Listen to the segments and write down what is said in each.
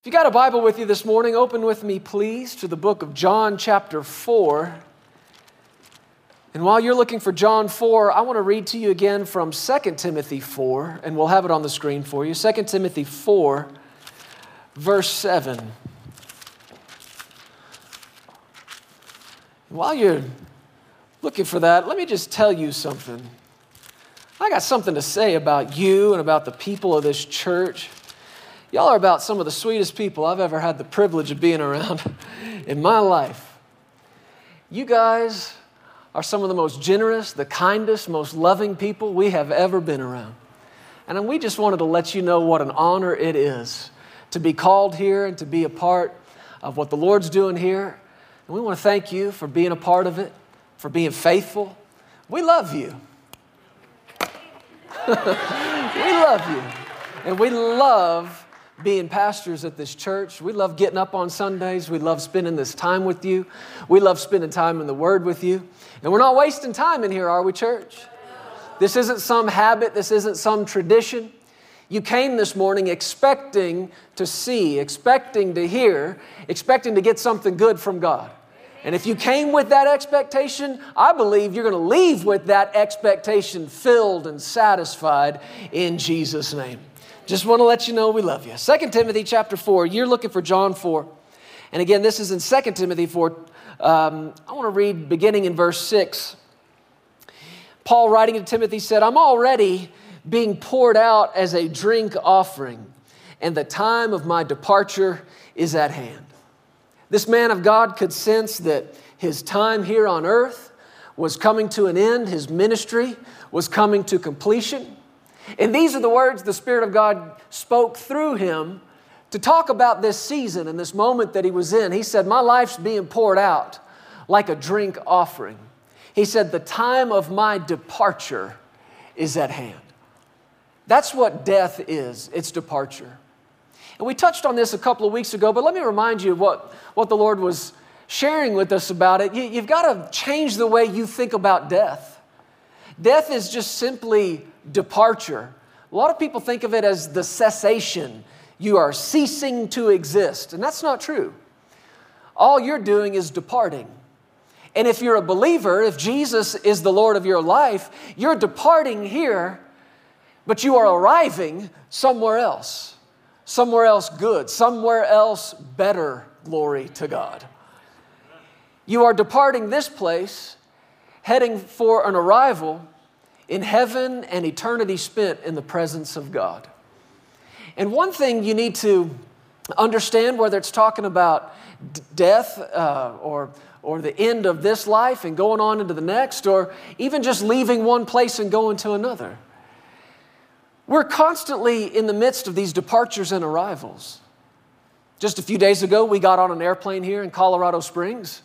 If you got a Bible with you this morning, open with me, please, to the book of John, chapter 4. And while you're looking for John 4, I want to read to you again from 2 Timothy 4, and we'll have it on the screen for you. 2 Timothy 4, verse 7. While you're looking for that, let me just tell you something. I got something to say about you and about the people of this church. Y'all are about some of the sweetest people I've ever had the privilege of being around in my life. You guys are some of the most generous, the kindest, most loving people we have ever been around. And we just wanted to let you know what an honor it is to be called here and to be a part of what the Lord's doing here. And we want to thank you for being a part of it, for being faithful. We love you. we love you. And we love being pastors at this church. We love getting up on Sundays. We love spending this time with you. We love spending time in the Word with you. And we're not wasting time in here, are we, church? This isn't some habit, this isn't some tradition. You came this morning expecting to see, expecting to hear, expecting to get something good from God. And if you came with that expectation, I believe you're going to leave with that expectation filled and satisfied in Jesus' name. Just want to let you know we love you. 2 Timothy chapter 4, you're looking for John 4. And again, this is in 2 Timothy 4. Um, I want to read beginning in verse 6. Paul, writing to Timothy, said, I'm already being poured out as a drink offering, and the time of my departure is at hand. This man of God could sense that his time here on earth was coming to an end, his ministry was coming to completion. And these are the words the Spirit of God spoke through him to talk about this season and this moment that he was in. He said, My life's being poured out like a drink offering. He said, The time of my departure is at hand. That's what death is it's departure. And we touched on this a couple of weeks ago, but let me remind you of what, what the Lord was sharing with us about it. You, you've got to change the way you think about death. Death is just simply departure. A lot of people think of it as the cessation. You are ceasing to exist, and that's not true. All you're doing is departing. And if you're a believer, if Jesus is the Lord of your life, you're departing here, but you are arriving somewhere else. Somewhere else good, somewhere else better. Glory to God. You are departing this place, heading for an arrival in heaven and eternity spent in the presence of God. And one thing you need to understand, whether it's talking about d- death uh, or, or the end of this life and going on into the next, or even just leaving one place and going to another, we're constantly in the midst of these departures and arrivals. Just a few days ago, we got on an airplane here in Colorado Springs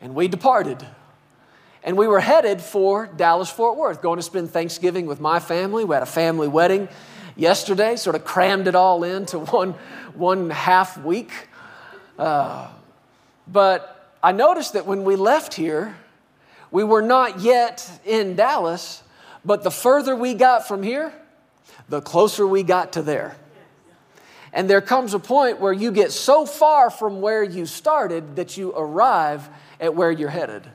and we departed. And we were headed for Dallas Fort Worth, going to spend Thanksgiving with my family. We had a family wedding yesterday, sort of crammed it all into one, one half week. Uh, but I noticed that when we left here, we were not yet in Dallas, but the further we got from here, the closer we got to there. And there comes a point where you get so far from where you started that you arrive at where you're headed.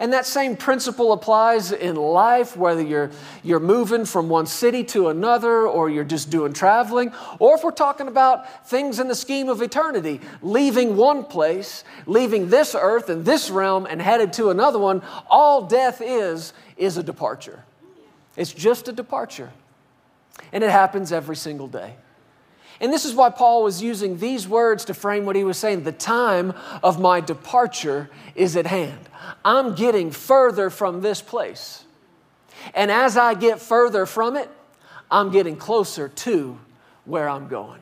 And that same principle applies in life, whether you're, you're moving from one city to another or you're just doing traveling, or if we're talking about things in the scheme of eternity, leaving one place, leaving this earth and this realm and headed to another one, all death is, is a departure. It's just a departure. And it happens every single day. And this is why Paul was using these words to frame what he was saying. The time of my departure is at hand. I'm getting further from this place. And as I get further from it, I'm getting closer to where I'm going.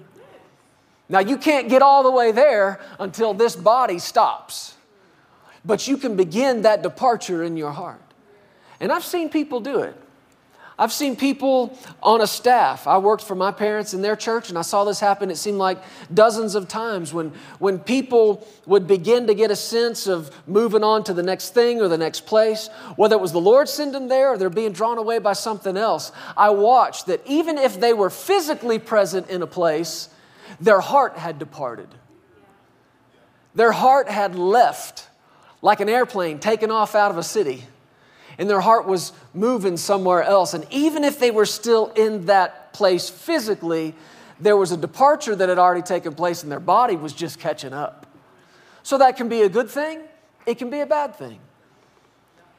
Now, you can't get all the way there until this body stops, but you can begin that departure in your heart. And I've seen people do it. I've seen people on a staff. I worked for my parents in their church, and I saw this happen, it seemed like dozens of times when, when people would begin to get a sense of moving on to the next thing or the next place, whether it was the Lord sending them there or they're being drawn away by something else. I watched that even if they were physically present in a place, Their heart had departed. Their heart had left like an airplane taken off out of a city, and their heart was moving somewhere else. And even if they were still in that place physically, there was a departure that had already taken place, and their body was just catching up. So that can be a good thing, it can be a bad thing.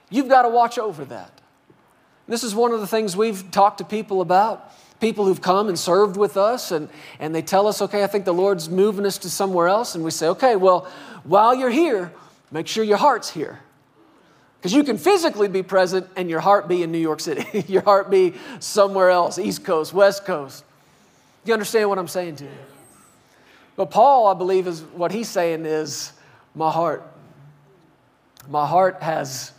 You've got to watch over that. This is one of the things we've talked to people about. People who've come and served with us, and, and they tell us, okay, I think the Lord's moving us to somewhere else. And we say, okay, well, while you're here, make sure your heart's here. Because you can physically be present and your heart be in New York City, your heart be somewhere else, East Coast, West Coast. You understand what I'm saying to you? But Paul, I believe, is what he's saying is, my heart. My heart has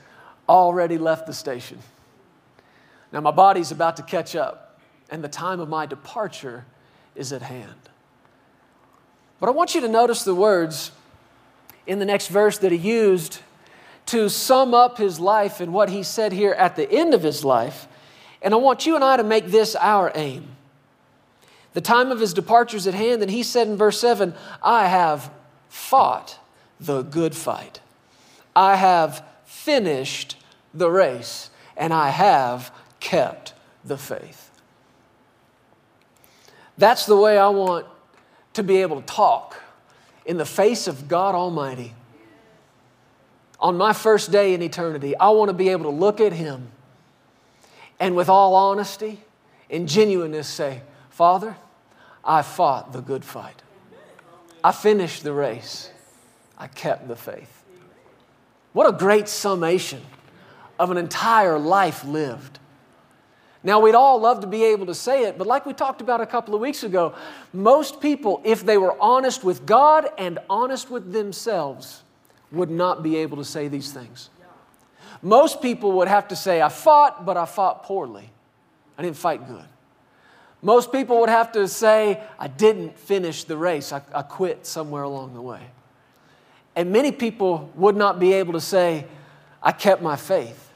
already left the station. Now, my body's about to catch up, and the time of my departure is at hand. But I want you to notice the words in the next verse that he used to sum up his life and what he said here at the end of his life. And I want you and I to make this our aim. The time of his departure is at hand, and he said in verse 7 I have fought the good fight. I have finished the race, and I have kept the faith. That's the way I want to be able to talk in the face of God Almighty. On my first day in eternity, I want to be able to look at Him and with all honesty and genuineness say, Father, I fought the good fight. I finished the race. I kept the faith. What a great summation of an entire life lived. Now, we'd all love to be able to say it, but like we talked about a couple of weeks ago, most people, if they were honest with God and honest with themselves, would not be able to say these things. Most people would have to say, I fought, but I fought poorly. I didn't fight good. Most people would have to say, I didn't finish the race. I, I quit somewhere along the way. And many people would not be able to say, I kept my faith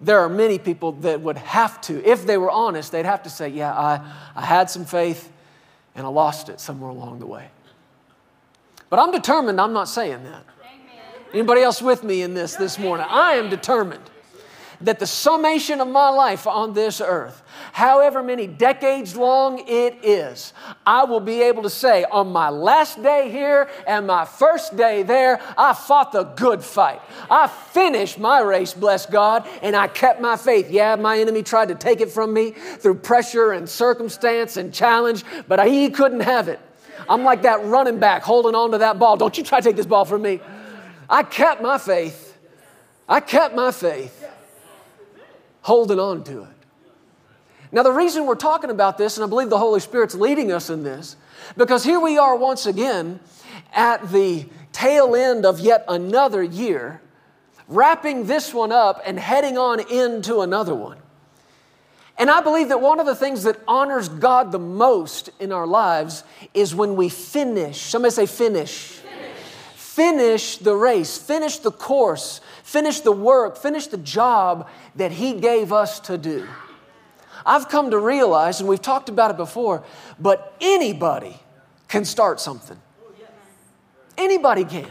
there are many people that would have to, if they were honest, they'd have to say, Yeah, I, I had some faith and I lost it somewhere along the way. But I'm determined I'm not saying that. Anybody else with me in this this morning? I am determined that the summation of my life on this earth, however many decades long it is, I will be able to say on my last day here and my first day there, I fought the good fight. I finished my race, bless God, and I kept my faith. Yeah, my enemy tried to take it from me through pressure and circumstance and challenge, but he couldn't have it. I'm like that running back holding on to that ball. Don't you try to take this ball from me. I kept my faith. I kept my faith holding on to it. Now, the reason we're talking about this, and I believe the Holy Spirit's leading us in this, because here we are once again at the tail end of yet another year, wrapping this one up and heading on into another one. And I believe that one of the things that honors God the most in our lives is when we finish. Somebody say, finish. Finish, the race, finish the course, finish the work, finish the job that He gave us to do. I've come to realize, and we've talked about it before, but anybody can start something. Anybody can.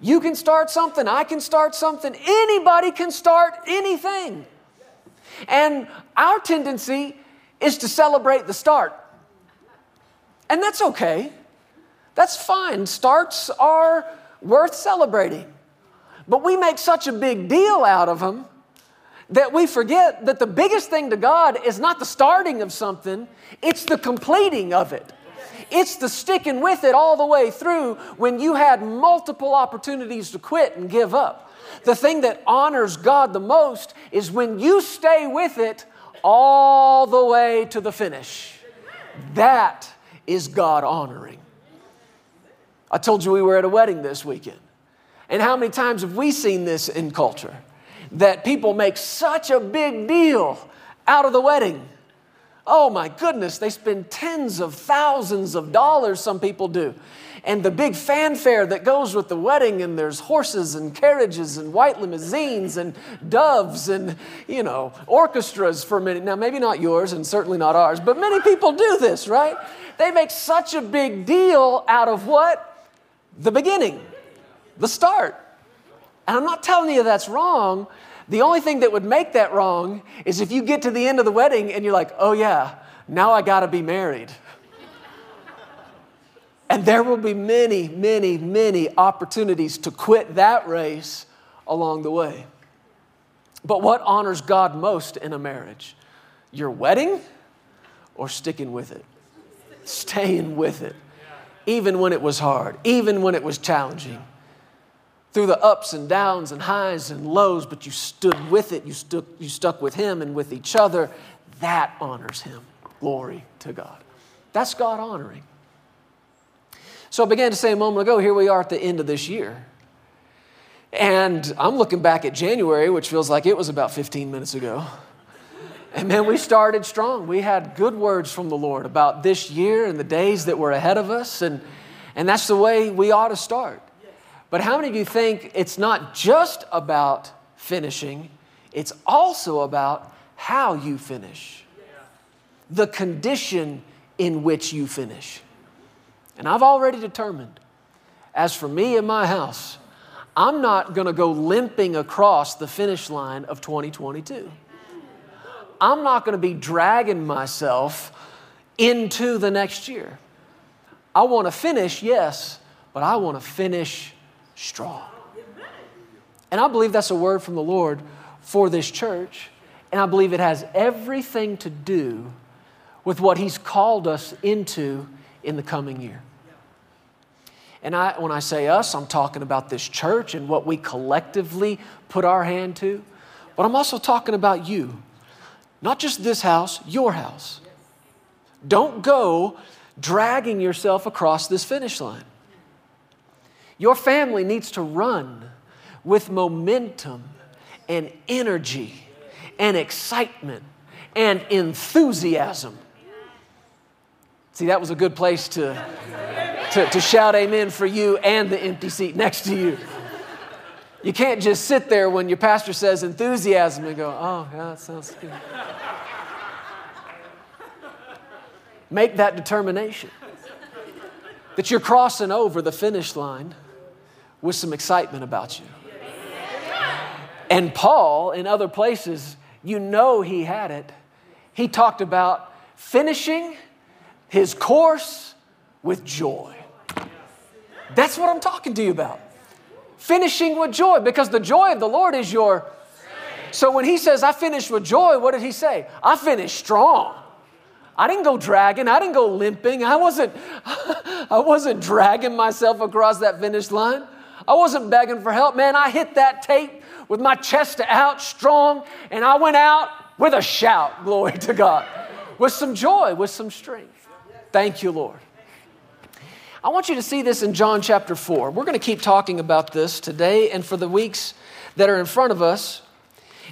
You can start something, I can start something, anybody can start anything. And our tendency is to celebrate the start. And that's okay. That's fine. Starts are worth celebrating. But we make such a big deal out of them that we forget that the biggest thing to God is not the starting of something, it's the completing of it. It's the sticking with it all the way through when you had multiple opportunities to quit and give up. The thing that honors God the most is when you stay with it all the way to the finish. That is God honoring. I told you we were at a wedding this weekend. And how many times have we seen this in culture? That people make such a big deal out of the wedding. Oh my goodness, they spend tens of thousands of dollars, some people do. And the big fanfare that goes with the wedding, and there's horses and carriages and white limousines and doves and, you know, orchestras for minute. Now, maybe not yours and certainly not ours, but many people do this, right? They make such a big deal out of what? The beginning, the start. And I'm not telling you that's wrong. The only thing that would make that wrong is if you get to the end of the wedding and you're like, oh yeah, now I gotta be married. and there will be many, many, many opportunities to quit that race along the way. But what honors God most in a marriage? Your wedding or sticking with it? Staying with it. Even when it was hard, even when it was challenging through the ups and downs and highs and lows, but you stood with it. You, stuck, you stuck with Him and with each other. That honors Him. Glory to God. That's God honoring. So I began to say a moment ago, here we are at the end of this year. And I'm looking back at January, which feels like it was about 15 minutes ago. And man, we started strong. We had good words from the Lord about this year and the days that were ahead of us. And, and that's the way we ought to start. But how many of you think it's not just about finishing, it's also about how you finish? The condition in which you finish. And I've already determined, as for me and my house, I'm not going to go limping across the finish line of 2022. I'm not going to be dragging myself into the next year. I want to finish, yes, but I want to finish strong. And I believe that's a word from the Lord for this church. And I believe it has everything to do with what He's called us into in the coming year. And I, when I say us, I'm talking about this church and what we collectively put our hand to. But I'm also talking about you. Not just this house, your house. Don't go dragging yourself across this finish line. Your family needs to run with momentum and energy and excitement and enthusiasm. See, that was a good place to, to, to, shout amen for you and the empty seat next to you. You can't just sit there when your pastor says enthusiasm and go, oh, yeah, that sounds good. Make that determination that you're crossing over the finish line with some excitement about you. And Paul, in other places, you know he had it. He talked about finishing his course with joy. That's what I'm talking to you about. Finishing with joy, because the joy of the Lord is your. So when he says, I finished with joy, what did he say? I finished strong. I didn't go dragging, I didn't go limping, I wasn't, I wasn't dragging myself across that finish line. I wasn't begging for help. Man, I hit that tape with my chest out strong, and I went out with a shout, glory to God, with some joy, with some strength. Thank you, Lord. I want you to see this in John chapter 4. We're going to keep talking about this today and for the weeks that are in front of us.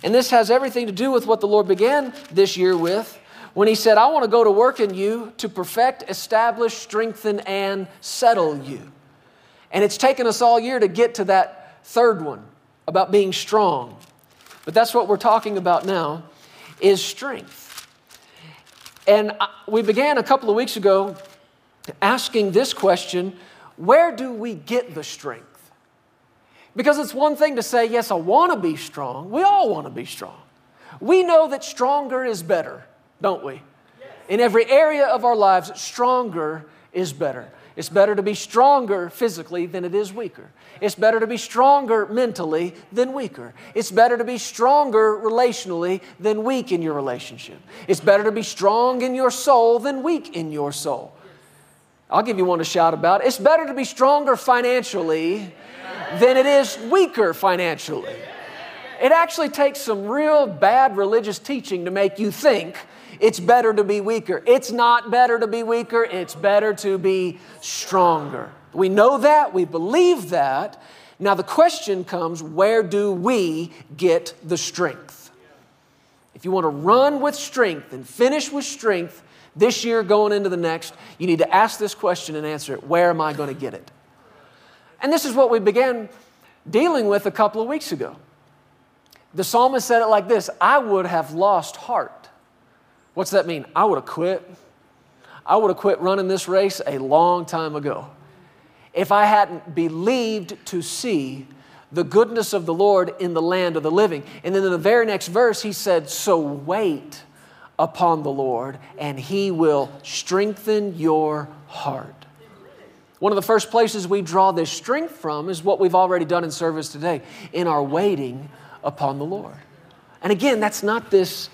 And this has everything to do with what the Lord began this year with when He said, I want to go to work in you to perfect, establish, strengthen, and settle you. And it's taken us all year to get to that third one about being strong. But that's what we're talking about now is strength. And uh, we began a couple of weeks ago asking this question, where do we get the strength? Because it's one thing to say, yes, I want to be strong. We all want to be strong. We know that stronger is better, don't we? In every area of our lives, stronger is better. It's better to be stronger physically than it is weaker. It's better to be stronger mentally than weaker. It's better to be stronger relationally than weak in your relationship. It's better to be strong in your soul than weak in your soul. I'll give you one to shout about. It's better to be stronger financially than it is weaker financially. It actually takes some real bad religious teaching to make you think it's better to be weaker. It's not better to be weaker, it's better to be stronger. We know that, we believe that. Now the question comes where do we get the strength? If you want to run with strength and finish with strength this year going into the next, you need to ask this question and answer it Where am I going to get it? And this is what we began dealing with a couple of weeks ago. The psalmist said it like this I would have lost heart. What's that mean? I would have quit. I would have quit running this race a long time ago if I hadn't believed to see the goodness of the Lord in the land of the living. And then in the very next verse, he said, So wait upon the Lord, and he will strengthen your heart. One of the first places we draw this strength from is what we've already done in service today in our waiting upon the Lord. And again, that's not this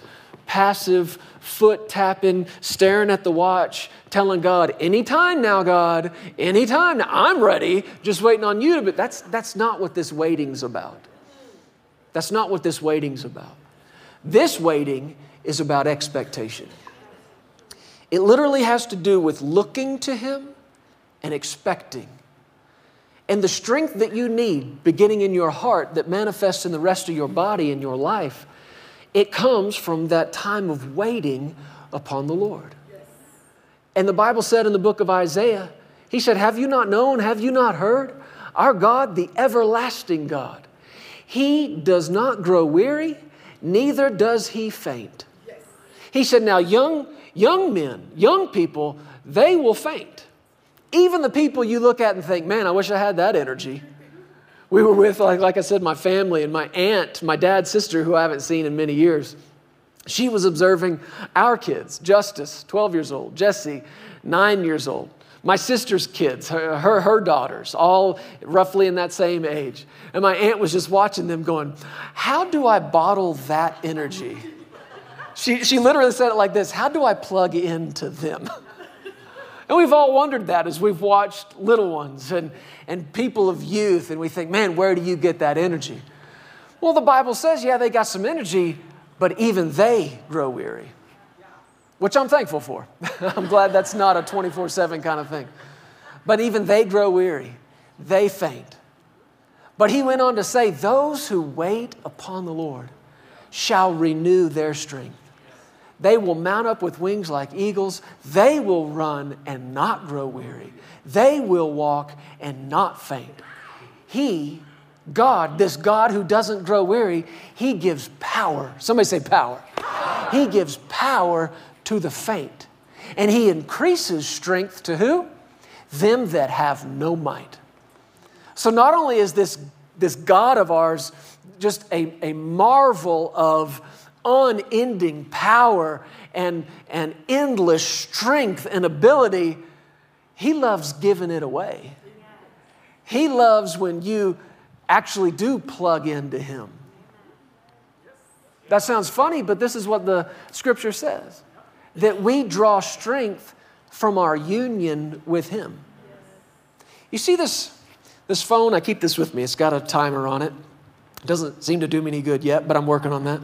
passive foot tapping, staring at the watch, telling God, anytime now, God, anytime now, I'm ready, just waiting on you be. That's, that's not what this waiting's about. That's not what this waiting's about. This waiting is about expectation. It literally has to do with looking to Him and expecting. And the strength that you need beginning in your heart that manifests in the rest of your body and your life, it comes from that time of waiting upon the Lord. And the Bible said in the book of Isaiah, He said, Have you not known? Have you not heard? Our God, the everlasting God, He does not grow weary, neither does He faint. He said, Now, young, young men, young people, they will faint. Even the people you look at and think, Man, I wish I had that energy. We were with, like, like I said, my family and my aunt, my dad's sister, who I haven't seen in many years. She was observing our kids, Justice, 12 years old, Jesse, nine years old, my sister's kids, her, her, her, daughters, all roughly in that same age. And my aunt was just watching them going, How do I bottle that energy? She, she literally said it like this How do I plug into them? And we've all wondered that as we've watched little ones and, and people of youth, and we think, man, where do you get that energy? Well, the Bible says, yeah, they got some energy, but even they grow weary, which I'm thankful for. I'm glad that's not a 24 7 kind of thing. But even they grow weary, they faint. But he went on to say, Those who wait upon the Lord shall renew their strength. They will mount up with wings like eagles. They will run and not grow weary. They will walk and not faint. He, God, this God who doesn't grow weary, He gives power. Somebody say power. He gives power to the faint. And He increases strength to who? Them that have no might. So not only is this, this God of ours just a, a marvel of unending power and, and endless strength and ability, He loves giving it away. He loves when you actually do plug into Him. That sounds funny, but this is what the scripture says that we draw strength from our union with Him. You see this, this phone? I keep this with me. It's got a timer on it. It doesn't seem to do me any good yet, but I'm working on that.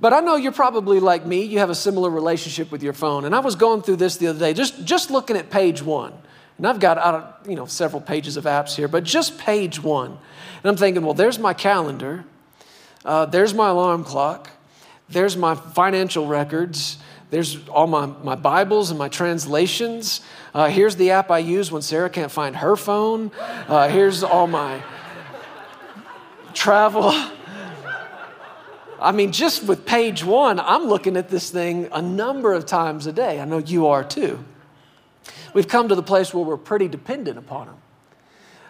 But I know you're probably like me, you have a similar relationship with your phone. And I was going through this the other day, just, just looking at page one. And I've got you know, several pages of apps here, but just page one. And I'm thinking, well, there's my calendar, uh, there's my alarm clock, there's my financial records, there's all my, my Bibles and my translations. Uh, here's the app I use when Sarah can't find her phone. Uh, here's all my travel. I mean, just with page one, I'm looking at this thing a number of times a day. I know you are too. We've come to the place where we're pretty dependent upon them.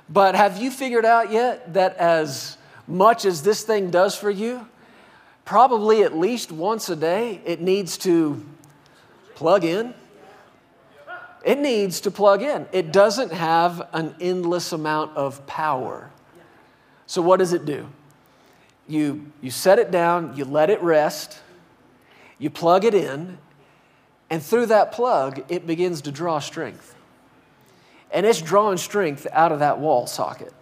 But have you figured out yet that as much as this thing does for you, probably at least once a day, it needs to plug in? It needs to plug in. It doesn't have an endless amount of power. So, what does it do? You, you set it down, you let it rest, you plug it in, and through that plug, it begins to draw strength. And it's drawing strength out of that wall socket,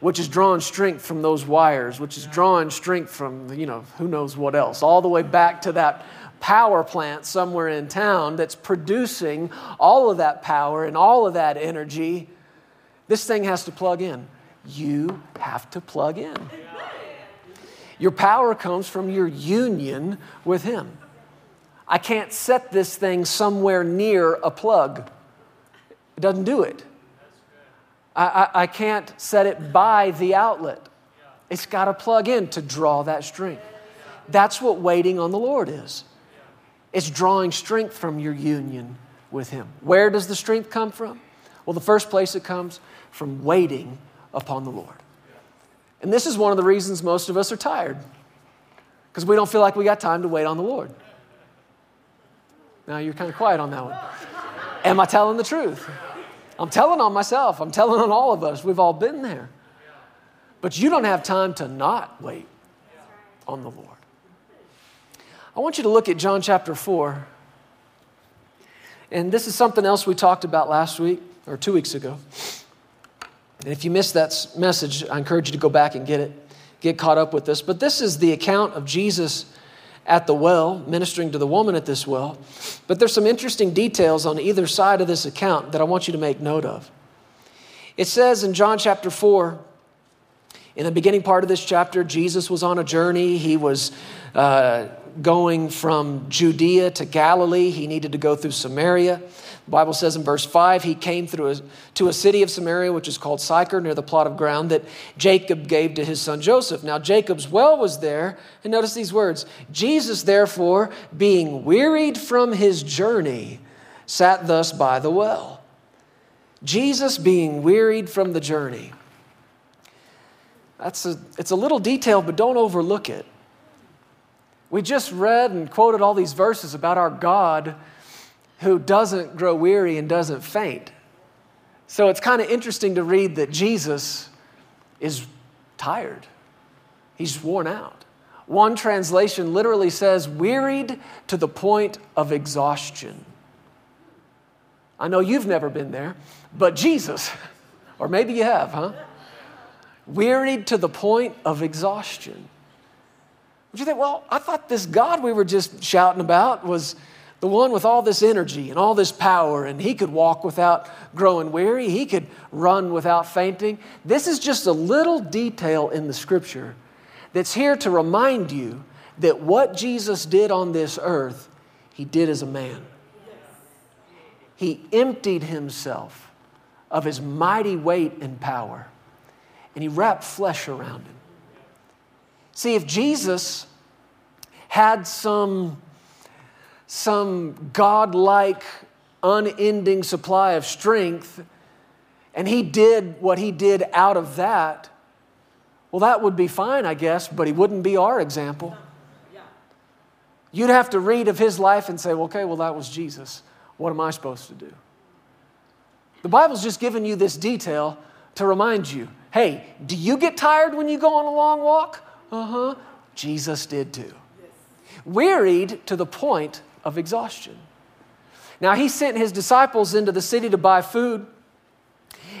which is drawing strength from those wires, which is drawing strength from, you know, who knows what else, all the way back to that power plant somewhere in town that's producing all of that power and all of that energy. This thing has to plug in. You have to plug in. Your power comes from your union with Him. I can't set this thing somewhere near a plug, it doesn't do it. I, I, I can't set it by the outlet. It's got to plug in to draw that strength. That's what waiting on the Lord is. It's drawing strength from your union with Him. Where does the strength come from? Well, the first place it comes from waiting upon the Lord. And this is one of the reasons most of us are tired, because we don't feel like we got time to wait on the Lord. Now you're kind of quiet on that one. Am I telling the truth? I'm telling on myself. I'm telling on all of us. We've all been there. But you don't have time to not wait on the Lord. I want you to look at John chapter 4. And this is something else we talked about last week or two weeks ago. And if you missed that message, I encourage you to go back and get it, get caught up with this. But this is the account of Jesus at the well, ministering to the woman at this well. But there's some interesting details on either side of this account that I want you to make note of. It says in John chapter 4, in the beginning part of this chapter, Jesus was on a journey. He was uh, going from Judea to Galilee. He needed to go through Samaria. The Bible says in verse 5 he came through a, to a city of Samaria, which is called Sychar, near the plot of ground that Jacob gave to his son Joseph. Now, Jacob's well was there, and notice these words Jesus, therefore, being wearied from his journey, sat thus by the well. Jesus being wearied from the journey. That's a, it's a little detail, but don't overlook it. We just read and quoted all these verses about our God who doesn't grow weary and doesn't faint. So it's kind of interesting to read that Jesus is tired, he's worn out. One translation literally says, wearied to the point of exhaustion. I know you've never been there, but Jesus, or maybe you have, huh? Wearied to the point of exhaustion. Would you think, well, I thought this God we were just shouting about was the one with all this energy and all this power, and he could walk without growing weary, he could run without fainting. This is just a little detail in the scripture that's here to remind you that what Jesus did on this earth, he did as a man. He emptied himself of his mighty weight and power, and he wrapped flesh around him. See, if Jesus had some some godlike, unending supply of strength, and he did what he did out of that, well, that would be fine, I guess, but he wouldn't be our example. You'd have to read of his life and say, well, okay, well, that was Jesus. What am I supposed to do? The Bible's just giving you this detail to remind you hey, do you get tired when you go on a long walk? Uh huh. Jesus did too. Wearied to the point of exhaustion. Now, he sent his disciples into the city to buy food,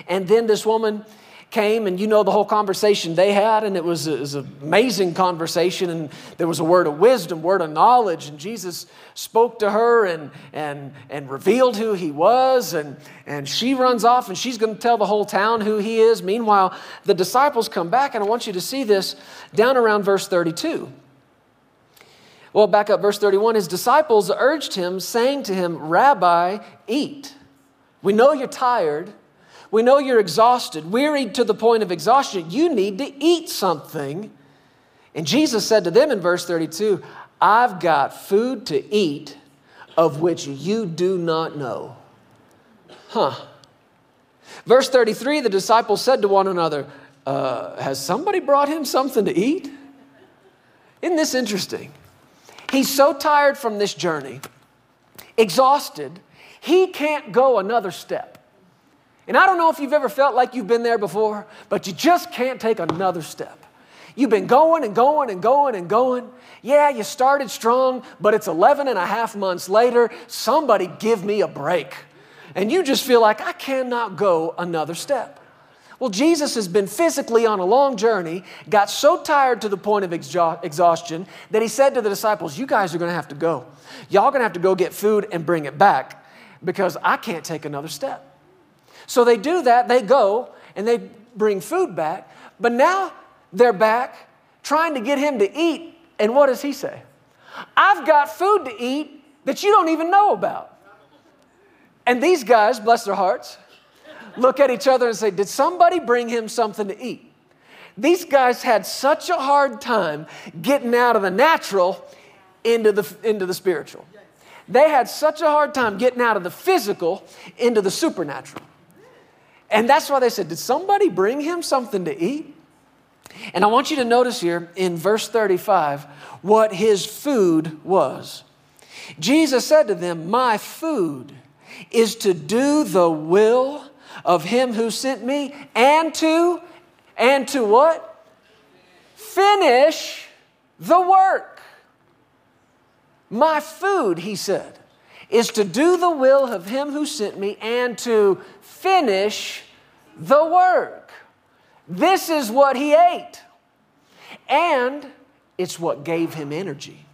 and then this woman came, and you know the whole conversation they had, and it was, it was an amazing conversation, and there was a word of wisdom, word of knowledge, and Jesus spoke to her and, and, and revealed who he was, and, and she runs off, and she's going to tell the whole town who he is. Meanwhile, the disciples come back, and I want you to see this down around verse 32. Well, back up, verse 31 his disciples urged him, saying to him, Rabbi, eat. We know you're tired. We know you're exhausted, wearied to the point of exhaustion. You need to eat something. And Jesus said to them in verse 32, I've got food to eat of which you do not know. Huh. Verse 33 the disciples said to one another, uh, Has somebody brought him something to eat? Isn't this interesting? He's so tired from this journey, exhausted, he can't go another step. And I don't know if you've ever felt like you've been there before, but you just can't take another step. You've been going and going and going and going. Yeah, you started strong, but it's 11 and a half months later. Somebody give me a break. And you just feel like I cannot go another step. Well, Jesus has been physically on a long journey, got so tired to the point of exhaustion that he said to the disciples, You guys are going to have to go. Y'all going to have to go get food and bring it back because I can't take another step. So they do that, they go and they bring food back, but now they're back trying to get him to eat. And what does he say? I've got food to eat that you don't even know about. And these guys, bless their hearts, look at each other and say, Did somebody bring him something to eat? These guys had such a hard time getting out of the natural into the, into the spiritual. They had such a hard time getting out of the physical into the supernatural. And that's why they said, Did somebody bring him something to eat? And I want you to notice here in verse 35 what his food was. Jesus said to them, My food is to do the will of him who sent me and to and to what? Finish the work. My food, he said, is to do the will of him who sent me and to finish the work. This is what he ate. And it's what gave him energy.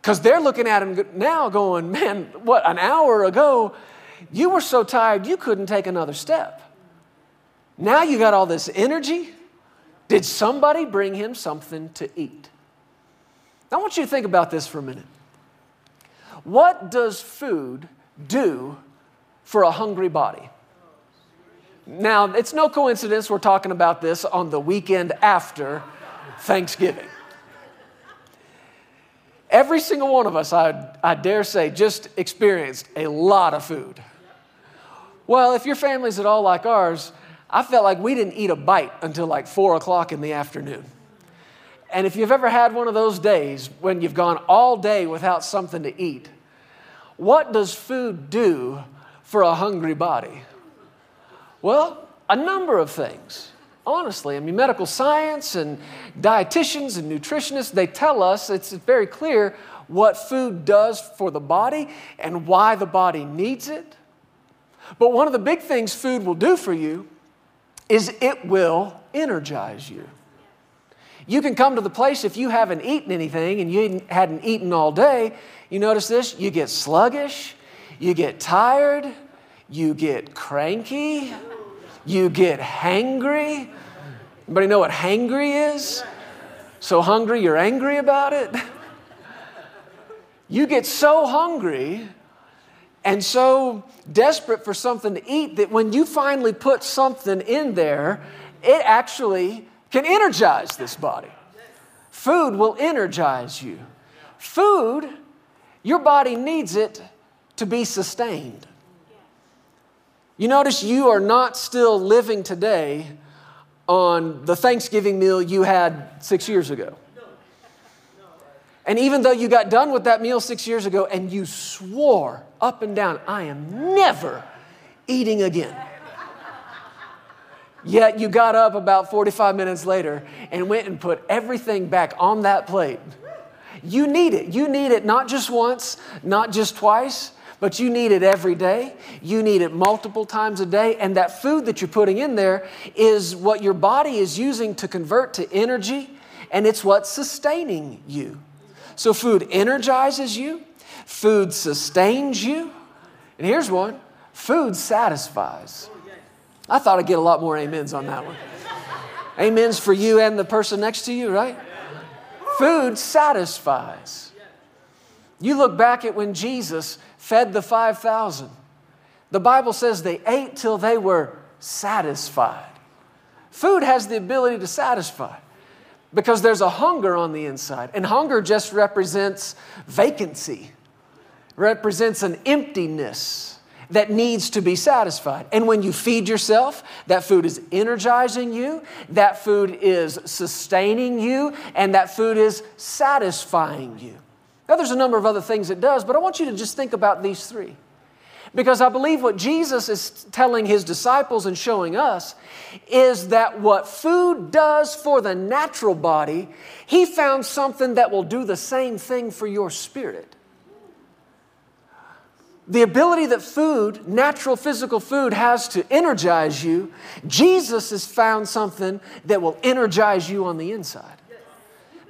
Because they're looking at him now going, man, what, an hour ago, you were so tired you couldn't take another step. Now you got all this energy. Did somebody bring him something to eat? I want you to think about this for a minute. What does food do for a hungry body? Now, it's no coincidence we're talking about this on the weekend after Thanksgiving. Every single one of us, I, I dare say, just experienced a lot of food. Well, if your family's at all like ours, I felt like we didn't eat a bite until like four o'clock in the afternoon. And if you've ever had one of those days when you've gone all day without something to eat, what does food do for a hungry body? Well, a number of things. Honestly, I mean, medical science and dietitians and nutritionists, they tell us it's very clear what food does for the body and why the body needs it. But one of the big things food will do for you is it will energize you. You can come to the place if you haven't eaten anything and you hadn't eaten all day, you notice this, you get sluggish, you get tired, you get cranky, you get hangry. Anybody know what hangry is? So hungry you're angry about it? You get so hungry and so desperate for something to eat that when you finally put something in there, it actually can energize this body. Food will energize you. Food, your body needs it to be sustained. You notice you are not still living today on the Thanksgiving meal you had six years ago. And even though you got done with that meal six years ago and you swore up and down, I am never eating again. Yet you got up about 45 minutes later and went and put everything back on that plate. You need it. You need it not just once, not just twice, but you need it every day. You need it multiple times a day. And that food that you're putting in there is what your body is using to convert to energy, and it's what's sustaining you. So, food energizes you, food sustains you. And here's one food satisfies. I thought I'd get a lot more amens on that one. Amens for you and the person next to you, right? Food satisfies. You look back at when Jesus fed the 5,000. The Bible says they ate till they were satisfied. Food has the ability to satisfy because there's a hunger on the inside. And hunger just represents vacancy, represents an emptiness that needs to be satisfied. And when you feed yourself, that food is energizing you, that food is sustaining you, and that food is satisfying you. Now, there's a number of other things it does, but I want you to just think about these three. Because I believe what Jesus is telling his disciples and showing us is that what food does for the natural body, he found something that will do the same thing for your spirit. The ability that food, natural physical food, has to energize you, Jesus has found something that will energize you on the inside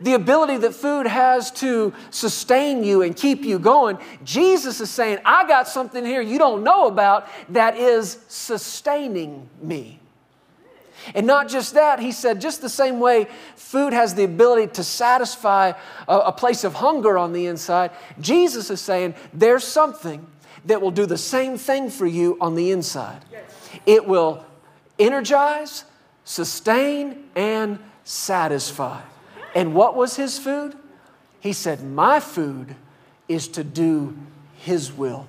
the ability that food has to sustain you and keep you going, Jesus is saying, I got something here you don't know about that is sustaining me. And not just that, he said, just the same way food has the ability to satisfy a, a, place of hunger on the inside, Jesus is saying there's something that will do the same thing for you on the inside. It will energize, sustain, and satisfy. And what was his food? He said, My food is to do his will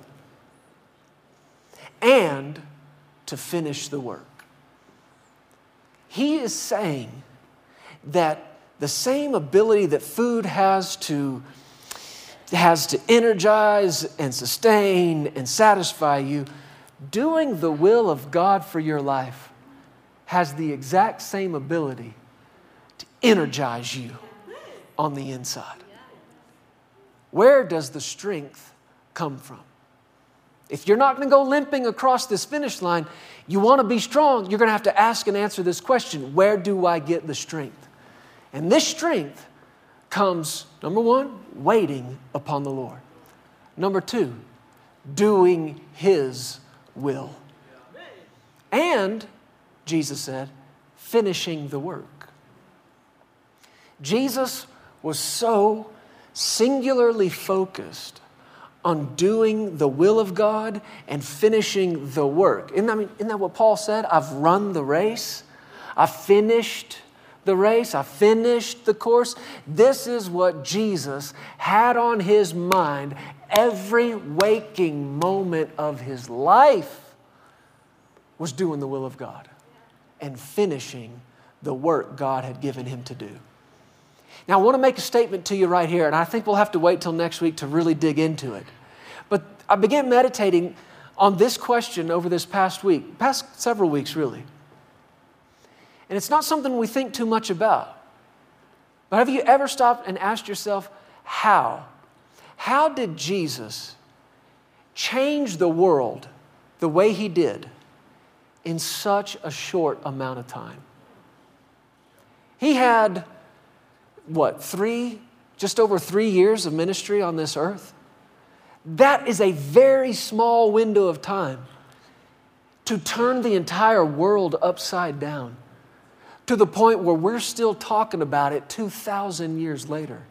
and to finish the work. He is saying that the same ability that food has to has to energize and sustain and satisfy you, doing the will of God for your life has the exact same ability energize you on the inside. Where does the strength come from? If you're not going to go limping across this finish line, you want to be strong, you're going to have to ask and answer this question Where do I get the strength? And this strength comes, number one, waiting upon the Lord. Number two, doing His will. And, Jesus said, finishing the work. Jesus was so singularly focused on doing the will of God and finishing the work. Isn't that, I mean, isn't that what Paul said? I've run the race, I've finished the race, I finished the course. This is what Jesus had on his mind every waking moment of his life was doing the will of God and finishing the work God had given him to do. Now, I want to make a statement to you right here, and I think we'll have to wait till next week to really dig into it. But I began meditating on this question over this past week, past several weeks, really. And it's not something we think too much about. But have you ever stopped and asked yourself, how? How did Jesus change the world the way he did in such a short amount of time? He had what, three, just over three years of ministry on this earth? That is a very small window of time to turn the entire world upside down to the point where we're still talking about it 2,000 years later.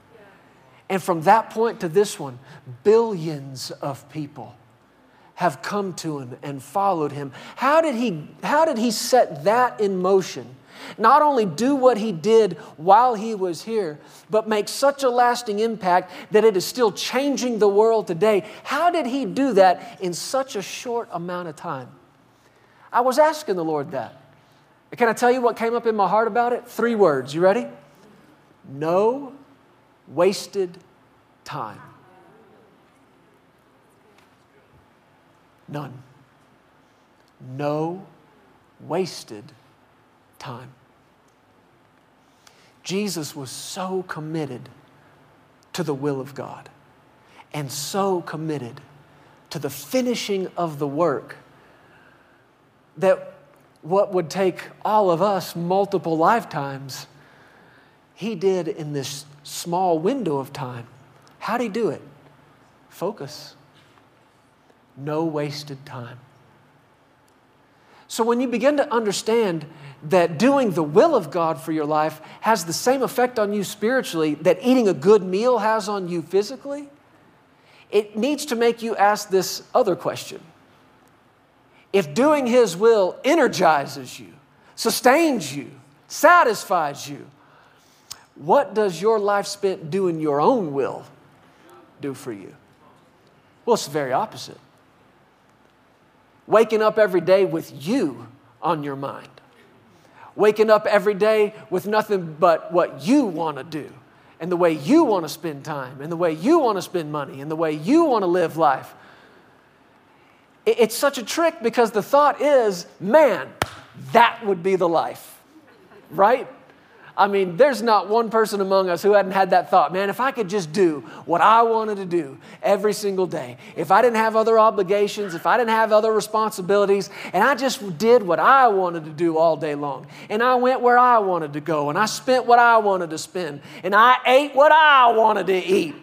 And from that point to this one, billions of people have come to him and followed him. How did he, how did he set that in motion? Not only do what he did while he was here, but make such a lasting impact that it is still changing the world today. How did he do that in such a short amount of time? I was asking the Lord that. Can I tell you what came up in my heart about it? Three words. You ready? No wasted time. None. No wasted time. Jesus was so committed to the will of God and so committed to the finishing of the work that what would take all of us multiple lifetimes, he did in this small window of time. How'd he do it? Focus. No wasted time. So when you begin to understand that doing the will of God for your life has the same effect on you spiritually that eating a good meal has on you physically, it needs to make you ask this other question. If doing His will energizes you, sustains you, satisfies you, what does your life spent doing your own will do for you? Well, it's the very opposite waking up every day with you on your mind, waking up every day with nothing but what you want to do and the way you want to spend time and the way you want to spend money and the way you want to live life. It's such a trick because the thought is, man, that would be the life, right? I mean, there's not one person among us who hadn't had that thought, man, if I could just do what I wanted to do every single day, if I didn't have other obligations, if I didn't have other responsibilities, and I just did what I wanted to do all day long, and I went where I wanted to go, and I spent what I wanted to spend, and I ate what I wanted to eat.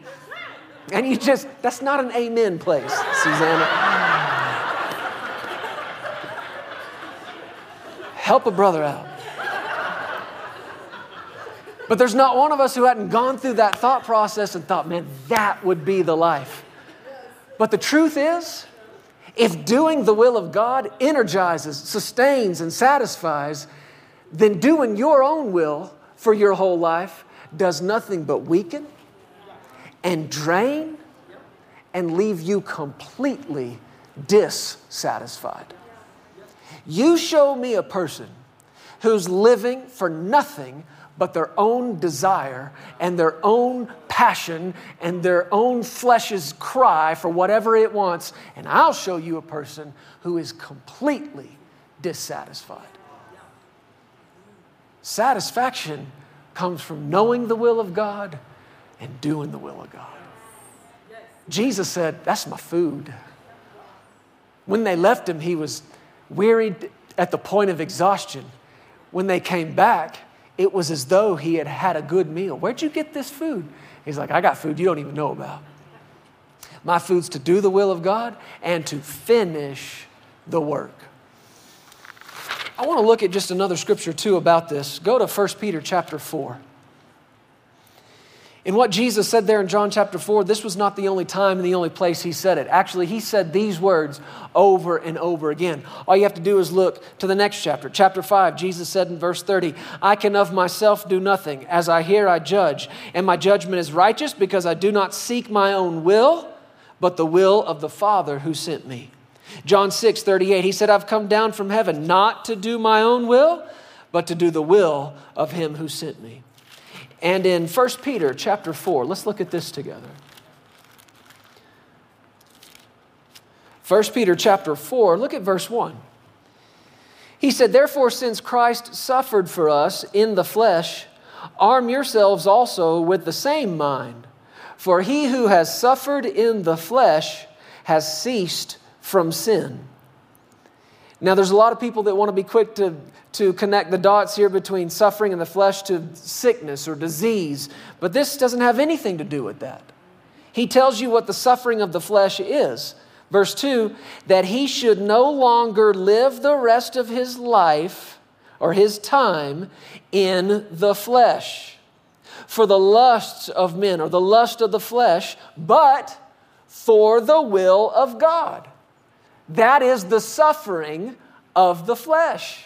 And you just, that's not an amen place, Susanna. Help a brother out. But there's not one of us who hadn't gone through that thought process and thought, man, that would be the life. But the truth is, if doing the will of God energizes, sustains, and satisfies, then doing your own will for your whole life does nothing but weaken and drain and leave you completely dissatisfied. You show me a person who's living for nothing but their own desire and their own passion and their own flesh's cry for whatever it wants, and I'll show you a person who is completely dissatisfied. Satisfaction comes from knowing the will of God and doing the will of God. Jesus said, That's my food. When they left him, he was wearied at the point of exhaustion. When they came back, it was as though he had had a good meal. Where'd you get this food? He's like, I got food you don't even know about. My food's to do the will of God and to finish the work. I want to look at just another scripture too about this. Go to 1 Peter chapter 4. In what Jesus said there in John chapter 4, this was not the only time and the only place he said it. Actually, he said these words over and over again. All you have to do is look to the next chapter. Chapter 5, Jesus said in verse 30, I can of myself do nothing. As I hear, I judge. And my judgment is righteous because I do not seek my own will, but the will of the Father who sent me. John 6, 38, he said, I've come down from heaven not to do my own will, but to do the will of him who sent me. And in 1 Peter chapter 4, let's look at this together. 1 Peter chapter 4, look at verse 1. He said, Therefore, since Christ suffered for us in the flesh, arm yourselves also with the same mind. For he who has suffered in the flesh has ceased from sin. Now, there's a lot of people that want to be quick to to connect the dots here between suffering in the flesh to sickness or disease, but this doesn't have anything to do with that. He tells you what the suffering of the flesh is. Verse 2 that he should no longer live the rest of his life or his time in the flesh for the lusts of men or the lust of the flesh, but for the will of God. That is the suffering of the flesh.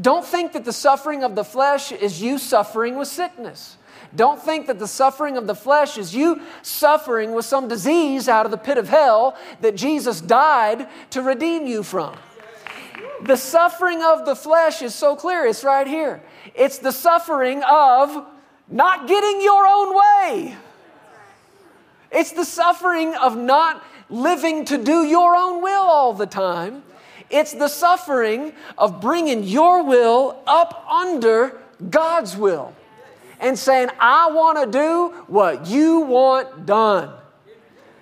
Don't think that the suffering of the flesh is you suffering with sickness. Don't think that the suffering of the flesh is you suffering with some disease out of the pit of hell that Jesus died to redeem you from. The suffering of the flesh is so clear, it's right here. It's the suffering of not getting your own way. It's the suffering of not living to do your own will all the time. It's the suffering of bringing your will up under God's will and saying, I want to do what you want done.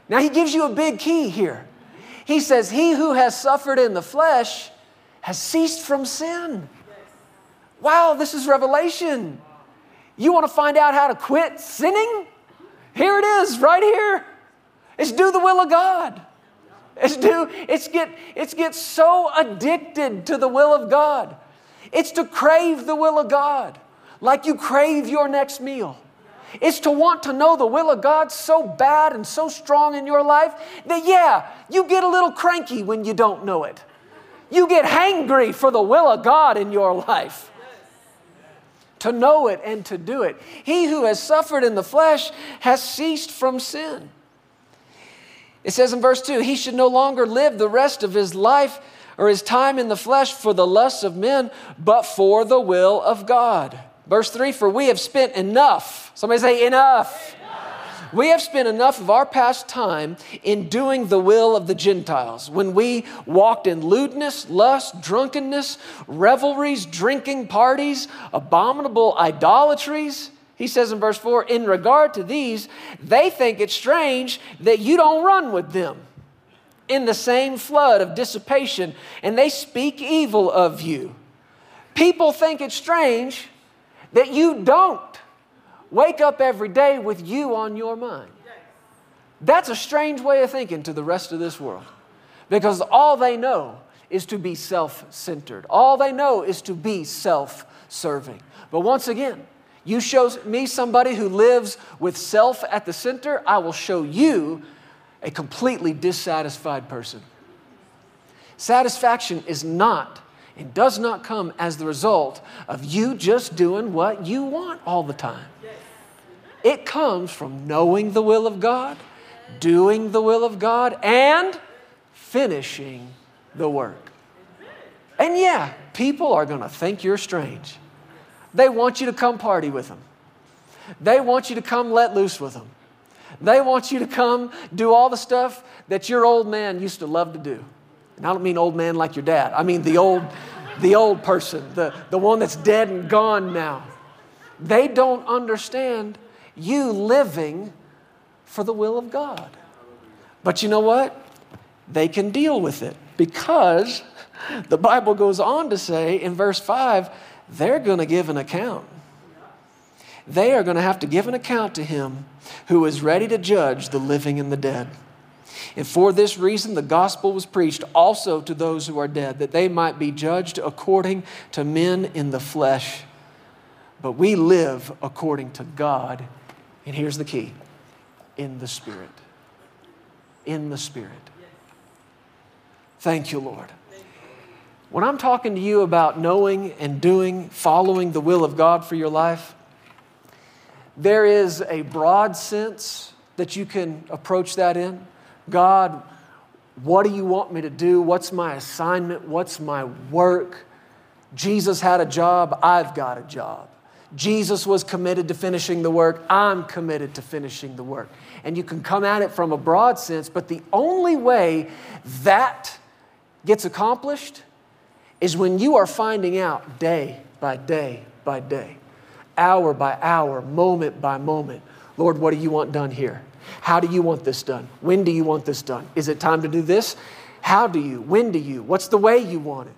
Now, he gives you a big key here. He says, He who has suffered in the flesh has ceased from sin. Wow, this is revelation. You want to find out how to quit sinning? Here it is, right here. It's do the will of God. It's do it's get it's get so addicted to the will of God. It's to crave the will of God like you crave your next meal. It's to want to know the will of God so bad and so strong in your life that, yeah, you get a little cranky when you don't know it. You get hangry for the will of God in your life. To know it and to do it. He who has suffered in the flesh has ceased from sin. It says in verse 2 He should no longer live the rest of his life or his time in the flesh for the lusts of men, but for the will of God. Verse 3 For we have spent enough. Somebody say, enough. We have spent enough of our past time in doing the will of the Gentiles. When we walked in lewdness, lust, drunkenness, revelries, drinking parties, abominable idolatries, he says in verse 4 In regard to these, they think it's strange that you don't run with them in the same flood of dissipation, and they speak evil of you. People think it's strange that you don't wake up every day with you on your mind. That's a strange way of thinking to the rest of this world because all they know is to be self centered, all they know is to be self serving. But once again, You show me somebody who lives with self at the center, I will show you a completely dissatisfied person. Satisfaction is not and does not come as the result of you just doing what you want all the time. It comes from knowing the will of God, doing the will of God, and finishing the work. And yeah, people are going to think you're strange. They want you to come party with them. They want you to come let loose with them. They want you to come do all the stuff that your old man used to love to do. And I don't mean old man like your dad. I mean the old, the old person, the, the one that's dead and gone now. They don't understand you living for the will of God. But you know what? They can deal with it because the Bible goes on to say in verse 5 they're going to give an account. They are going to have to give an account to him who is ready to judge the living and the dead. And for this reason, the gospel was preached also to those who are dead, that they might be judged according to men in the flesh. But we live according to God. And here's the key in the Spirit. In the Spirit. Thank you, Lord. When I'm talking to you about knowing and doing, following the will of God for your life, there is a broad sense that you can approach that in. God, what do you want me to do? What's my assignment? What's my work? Jesus had a job, I've got a job. Jesus was committed to finishing the work, I'm committed to finishing the work. And you can come at it from a broad sense, but the only way that gets accomplished is when you are finding out day by day by day, hour by hour, moment by moment, Lord, what do you want done here? How do you want this done? When do you want this done? Is it time to do this? How do you? When do you? What's the way you want it?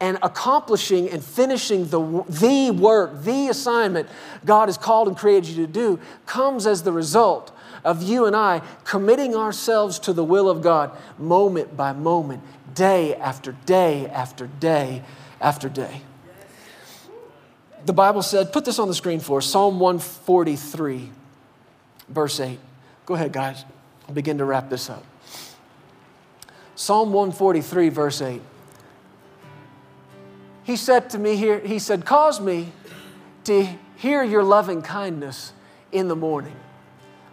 And accomplishing and finishing the, the work, the assignment God has called and created you to do comes as the result of you and I committing ourselves to the will of God moment by moment, day after day after day after day. The Bible said, put this on the screen for us Psalm 143, verse 8. Go ahead, guys. I'll begin to wrap this up. Psalm 143, verse 8. He said to me here, He said, Cause me to hear your loving kindness in the morning,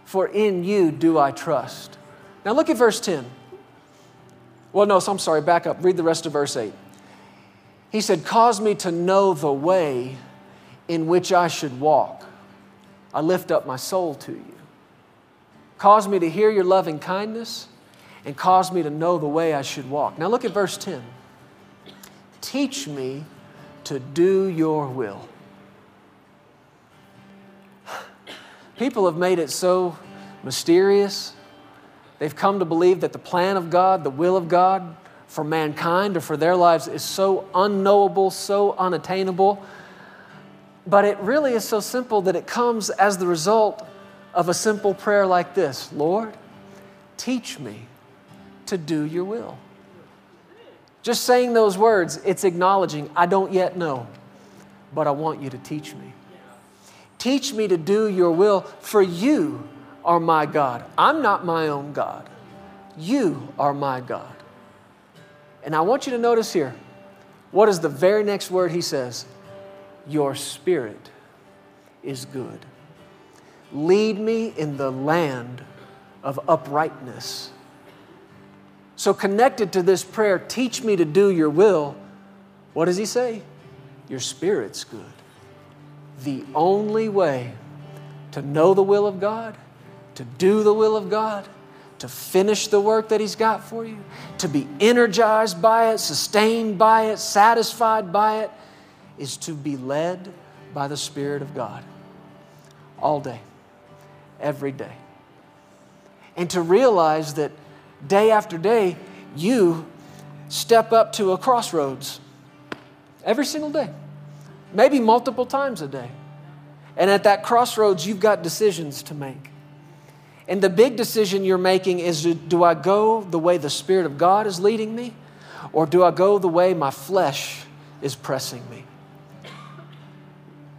for in you do I trust. Now look at verse 10. Well, no, so I'm sorry, back up. Read the rest of verse 8. He said, Cause me to know the way in which I should walk. I lift up my soul to you. Cause me to hear your loving kindness and cause me to know the way I should walk. Now look at verse 10. Teach me to do your will. People have made it so mysterious They've come to believe that the plan of God, the will of God for mankind or for their lives is so unknowable, so unattainable. But it really is so simple that it comes as the result of a simple prayer like this Lord, teach me to do your will. Just saying those words, it's acknowledging, I don't yet know, but I want you to teach me. Teach me to do your will for you are my God. I'm not my own God. You are my God. And I want you to notice here what is the very next word he says? Your spirit is good. Lead me in the land of uprightness. So, connected to this prayer, teach me to do your will, what does he say? Your spirit's good. The only way to know the will of God to do the will of God, to finish the work that He's got for you, to be energized by it, sustained by it, satisfied by it, is to be led by the Spirit of God all day, every day. And to realize that day after day, you step up to a crossroads every single day, maybe multiple times a day. And at that crossroads, you've got decisions to make. And the big decision you're making is do I go the way the Spirit of God is leading me, or do I go the way my flesh is pressing me?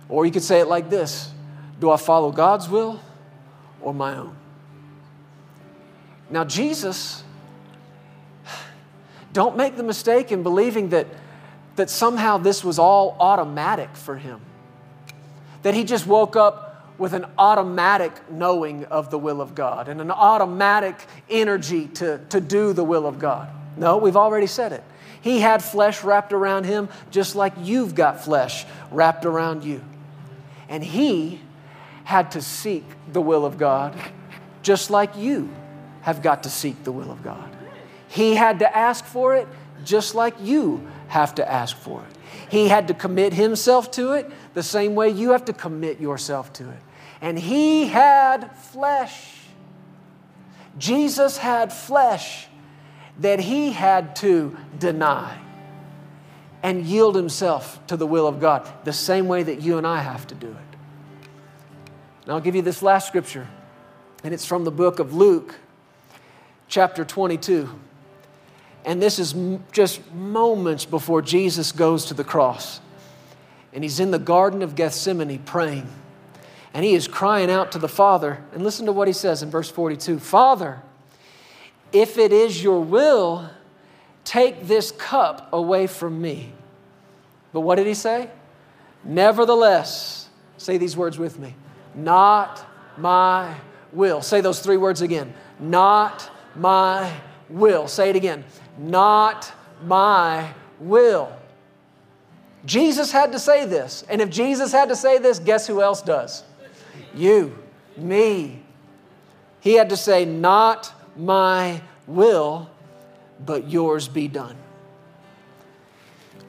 Or you could say it like this Do I follow God's will or my own? Now, Jesus, don't make the mistake in believing that, that somehow this was all automatic for him. That he just woke up with an automatic knowing of the will of God and an automatic energy to, to do the will of God. No, we've already said it. He had flesh wrapped around him just like you've got flesh wrapped around you. And he had to seek the will of God just like you have got to seek the will of God. He had to ask for it just like you have to ask for it. He had to commit himself to it the same way you have to commit yourself to it. And he had flesh. Jesus had flesh that he had to deny and yield himself to the will of God, the same way that you and I have to do it. Now, I'll give you this last scripture, and it's from the book of Luke, chapter 22. And this is just moments before Jesus goes to the cross. And he's in the Garden of Gethsemane praying. And he is crying out to the Father. And listen to what he says in verse 42 Father, if it is your will, take this cup away from me. But what did he say? Nevertheless, say these words with me not my will. Say those three words again. Not my will. Say it again. Not my will. Jesus had to say this. And if Jesus had to say this, guess who else does? You, me. He had to say, Not my will, but yours be done.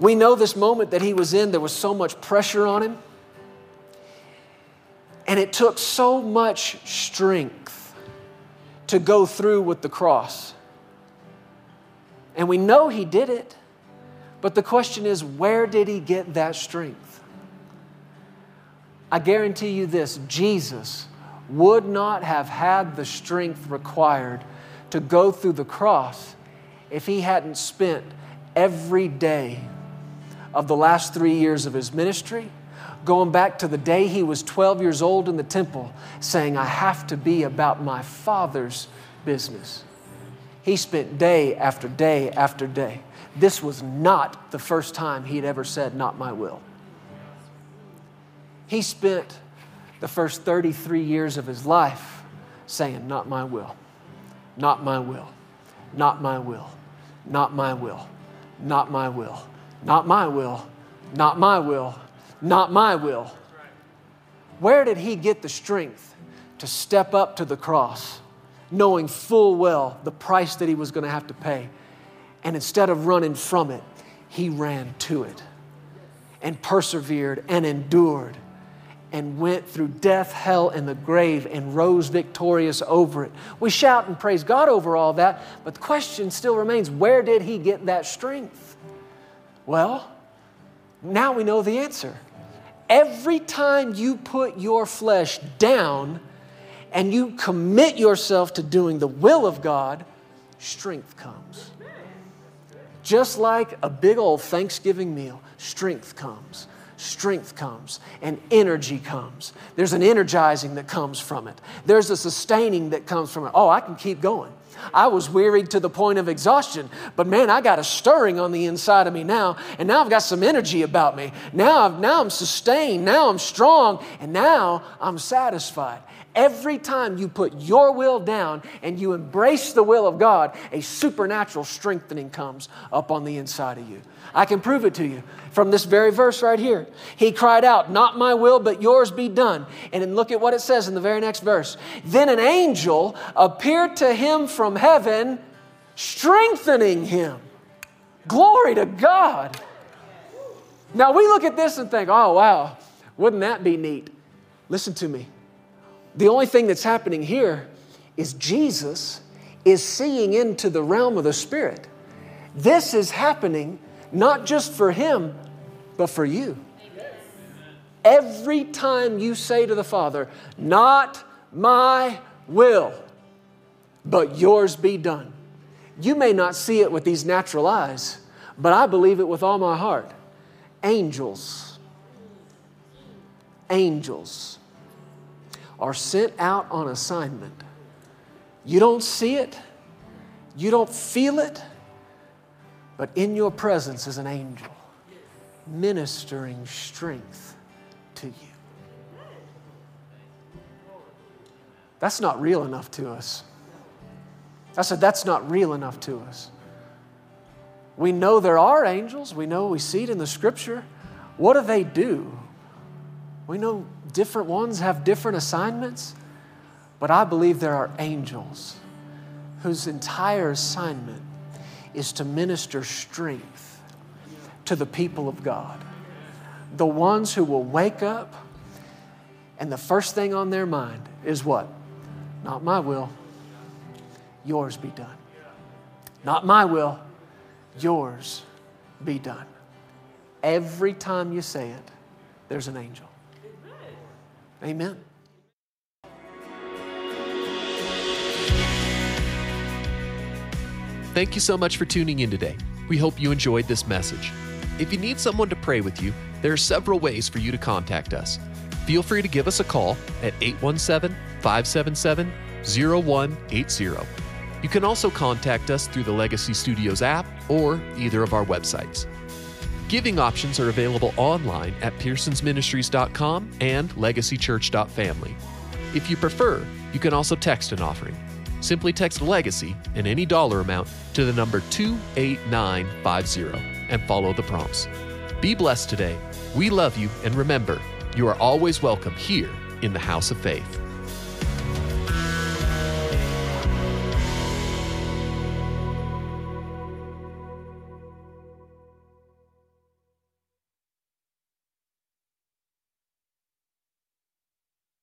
We know this moment that he was in, there was so much pressure on him. And it took so much strength to go through with the cross. And we know he did it, but the question is where did he get that strength? I guarantee you this Jesus would not have had the strength required to go through the cross if he hadn't spent every day of the last three years of his ministry, going back to the day he was 12 years old in the temple, saying, I have to be about my Father's business. He spent day after day after day. This was not the first time he'd ever said, Not my will. He spent the first 33 years of his life saying, Not my will, not my will, not my will, not my will, not my will, not my will, not my will, not my will. Where did he get the strength to step up to the cross? Knowing full well the price that he was going to have to pay? And instead of running from it, he ran to it and persevered and endured and went through death, hell, and the grave and rose victorious over it. We shout and praise God over all that, but the question still remains where did he get that strength? Well, now we know the answer. Every time you put your flesh down and you commit yourself to doing the will of God, strength comes. Just like a big old Thanksgiving meal, strength comes strength comes and energy comes. There's an energizing that comes from it, there's a sustaining that comes from it. Oh, I can keep going. I was wearied to the point of exhaustion, but man, I got a stirring on the inside of me now, and now I've got some energy about me. Now, I've, now I'm sustained, now I'm strong, and now I'm satisfied. Every time you put your will down and you embrace the will of God, a supernatural strengthening comes up on the inside of you. I can prove it to you from this very verse right here. He cried out, Not my will, but yours be done. And then look at what it says in the very next verse. Then an angel appeared to him from heaven, strengthening him. Glory to God. Now we look at this and think, Oh, wow, wouldn't that be neat? Listen to me. The only thing that's happening here is Jesus is seeing into the realm of the Spirit. This is happening not just for him, but for you. Every time you say to the Father, Not my will, but yours be done. You may not see it with these natural eyes, but I believe it with all my heart. Angels angels are sent out on assignment. You don't see it, you don't feel it, but in your presence is an angel ministering strength to you. That's not real enough to us. I said, that's not real enough to us. We know there are angels, we know we see it in the scripture. What do they do? We know different ones have different assignments, but I believe there are angels whose entire assignment is to minister strength to the people of God. The ones who will wake up and the first thing on their mind is what? Not my will, yours be done. Not my will, yours be done. Every time you say it, there's an angel. Amen. Thank you so much for tuning in today. We hope you enjoyed this message. If you need someone to pray with you, there are several ways for you to contact us. Feel free to give us a call at 817 577 0180. You can also contact us through the Legacy Studios app or either of our websites. Giving options are available online at pearsonsministries.com and legacychurch.family. If you prefer, you can also text an offering. Simply text Legacy and any dollar amount to the number 28950 and follow the prompts. Be blessed today. We love you, and remember, you are always welcome here in the house of faith.